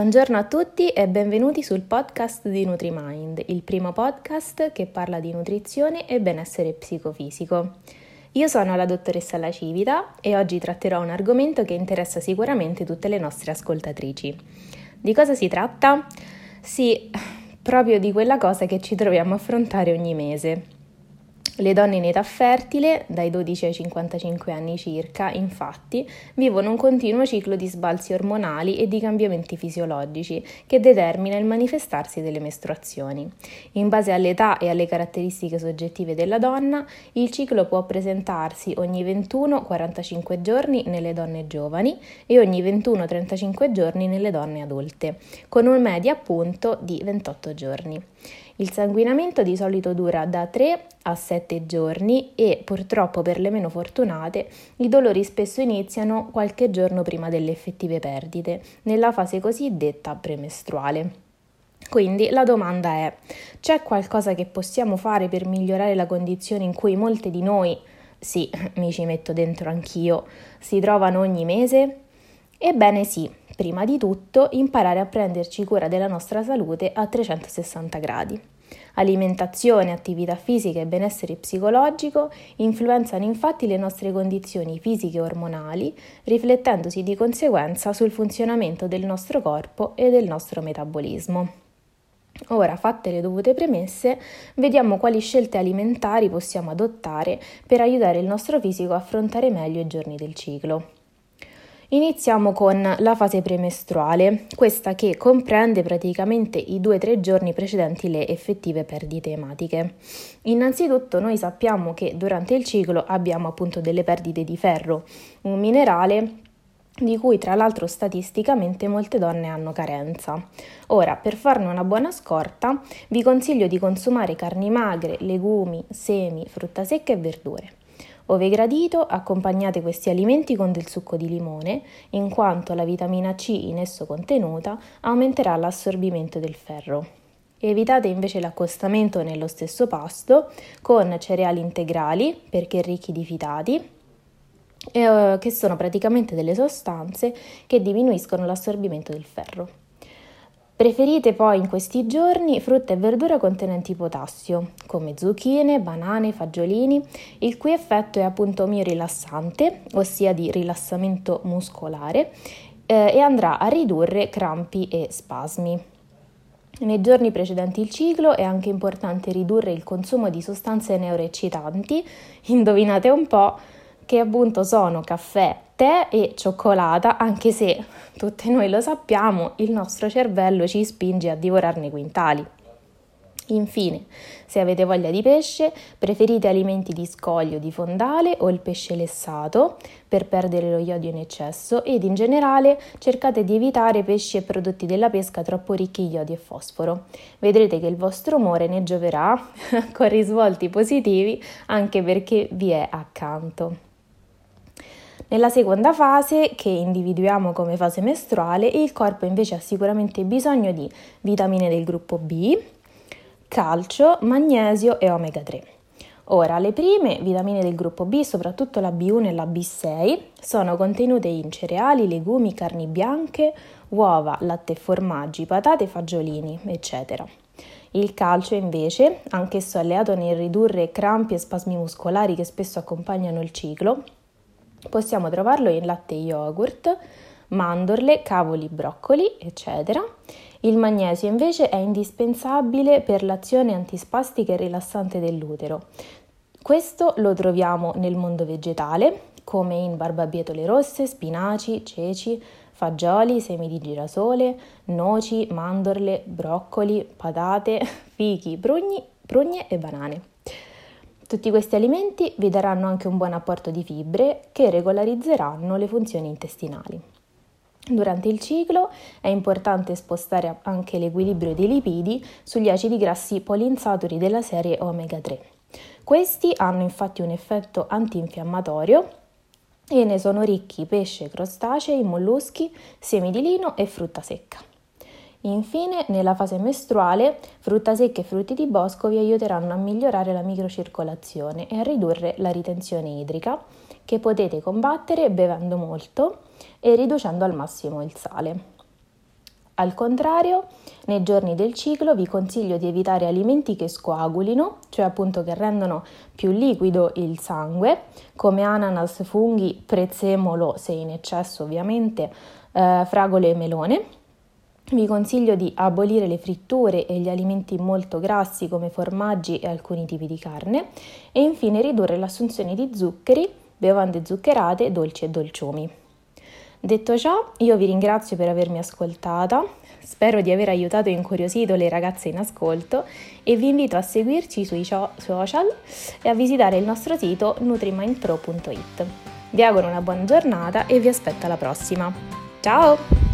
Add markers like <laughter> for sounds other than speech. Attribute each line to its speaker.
Speaker 1: Buongiorno a tutti e benvenuti sul podcast di NutriMind, il primo podcast che parla di nutrizione e benessere psicofisico. Io sono la dottoressa La Civita e oggi tratterò un argomento che interessa sicuramente tutte le nostre ascoltatrici. Di cosa si tratta? Sì, proprio di quella cosa che ci troviamo a affrontare ogni mese, le donne in età fertile, dai 12 ai 55 anni circa, infatti, vivono un continuo ciclo di sbalzi ormonali e di cambiamenti fisiologici che determina il manifestarsi delle mestruazioni. In base all'età e alle caratteristiche soggettive della donna, il ciclo può presentarsi ogni 21-45 giorni nelle donne giovani e ogni 21-35 giorni nelle donne adulte, con un media appunto di 28 giorni. Il sanguinamento di solito dura da 3 a 7 giorni e purtroppo per le meno fortunate i dolori spesso iniziano qualche giorno prima delle effettive perdite, nella fase cosiddetta premestruale. Quindi la domanda è: c'è qualcosa che possiamo fare per migliorare la condizione in cui molte di noi, sì, mi ci metto dentro anch'io, si trovano ogni mese? Ebbene sì, prima di tutto imparare a prenderci cura della nostra salute a 360 gradi. Alimentazione, attività fisica e benessere psicologico influenzano infatti le nostre condizioni fisiche e ormonali, riflettendosi di conseguenza sul funzionamento del nostro corpo e del nostro metabolismo. Ora, fatte le dovute premesse, vediamo quali scelte alimentari possiamo adottare per aiutare il nostro fisico a affrontare meglio i giorni del ciclo. Iniziamo con la fase premestruale, questa che comprende praticamente i due o tre giorni precedenti le effettive perdite ematiche. Innanzitutto noi sappiamo che durante il ciclo abbiamo appunto delle perdite di ferro, un minerale di cui tra l'altro statisticamente molte donne hanno carenza. Ora, per farne una buona scorta, vi consiglio di consumare carni magre, legumi, semi, frutta secca e verdure. Ove gradito, accompagnate questi alimenti con del succo di limone, in quanto la vitamina C in esso contenuta aumenterà l'assorbimento del ferro. Evitate invece l'accostamento nello stesso pasto con cereali integrali perché ricchi di fitati, eh, che sono praticamente delle sostanze che diminuiscono l'assorbimento del ferro. Preferite poi in questi giorni frutta e verdura contenenti potassio, come zucchine, banane, fagiolini, il cui effetto è appunto mio rilassante, ossia di rilassamento muscolare, eh, e andrà a ridurre crampi e spasmi. Nei giorni precedenti il ciclo è anche importante ridurre il consumo di sostanze neuroeccitanti, indovinate un po', che appunto sono caffè, tè e cioccolata, anche se tutte noi lo sappiamo, il nostro cervello ci spinge a divorarne quintali. Infine, se avete voglia di pesce, preferite alimenti di scoglio di fondale o il pesce lessato per perdere lo iodio in eccesso ed in generale cercate di evitare pesci e prodotti della pesca troppo ricchi di iodio e fosforo. Vedrete che il vostro umore ne gioverà <laughs> con risvolti positivi anche perché vi è accanto. Nella seconda fase, che individuiamo come fase mestruale, il corpo invece ha sicuramente bisogno di vitamine del gruppo B, calcio, magnesio e omega 3. Ora, le prime vitamine del gruppo B, soprattutto la B1 e la B6, sono contenute in cereali, legumi, carni bianche, uova, latte e formaggi, patate, fagiolini, eccetera. Il calcio invece, anch'esso alleato nel ridurre crampi e spasmi muscolari che spesso accompagnano il ciclo, Possiamo trovarlo in latte yogurt, mandorle, cavoli, broccoli, eccetera. Il magnesio invece è indispensabile per l'azione antispastica e rilassante dell'utero. Questo lo troviamo nel mondo vegetale, come in barbabietole rosse, spinaci, ceci, fagioli, semi di girasole, noci, mandorle, broccoli, patate, <laughs> fichi, prugni, prugne e banane. Tutti questi alimenti vi daranno anche un buon apporto di fibre che regolarizzeranno le funzioni intestinali. Durante il ciclo è importante spostare anche l'equilibrio dei lipidi sugli acidi grassi polinsaturi della serie omega 3. Questi hanno infatti un effetto antinfiammatorio e ne sono ricchi pesce, crostacei, molluschi, semi di lino e frutta secca. Infine, nella fase mestruale, frutta secca e frutti di bosco vi aiuteranno a migliorare la microcircolazione e a ridurre la ritenzione idrica, che potete combattere bevendo molto e riducendo al massimo il sale. Al contrario, nei giorni del ciclo vi consiglio di evitare alimenti che scoagulino, cioè appunto che rendono più liquido il sangue, come ananas, funghi, prezzemolo, se in eccesso ovviamente, eh, fragole e melone. Vi consiglio di abolire le fritture e gli alimenti molto grassi come formaggi e alcuni tipi di carne e infine ridurre l'assunzione di zuccheri, bevande zuccherate, dolci e dolciumi. Detto ciò, io vi ringrazio per avermi ascoltata, spero di aver aiutato e incuriosito le ragazze in ascolto e vi invito a seguirci sui social e a visitare il nostro sito nutrimindpro.it. Vi auguro una buona giornata e vi aspetto alla prossima. Ciao!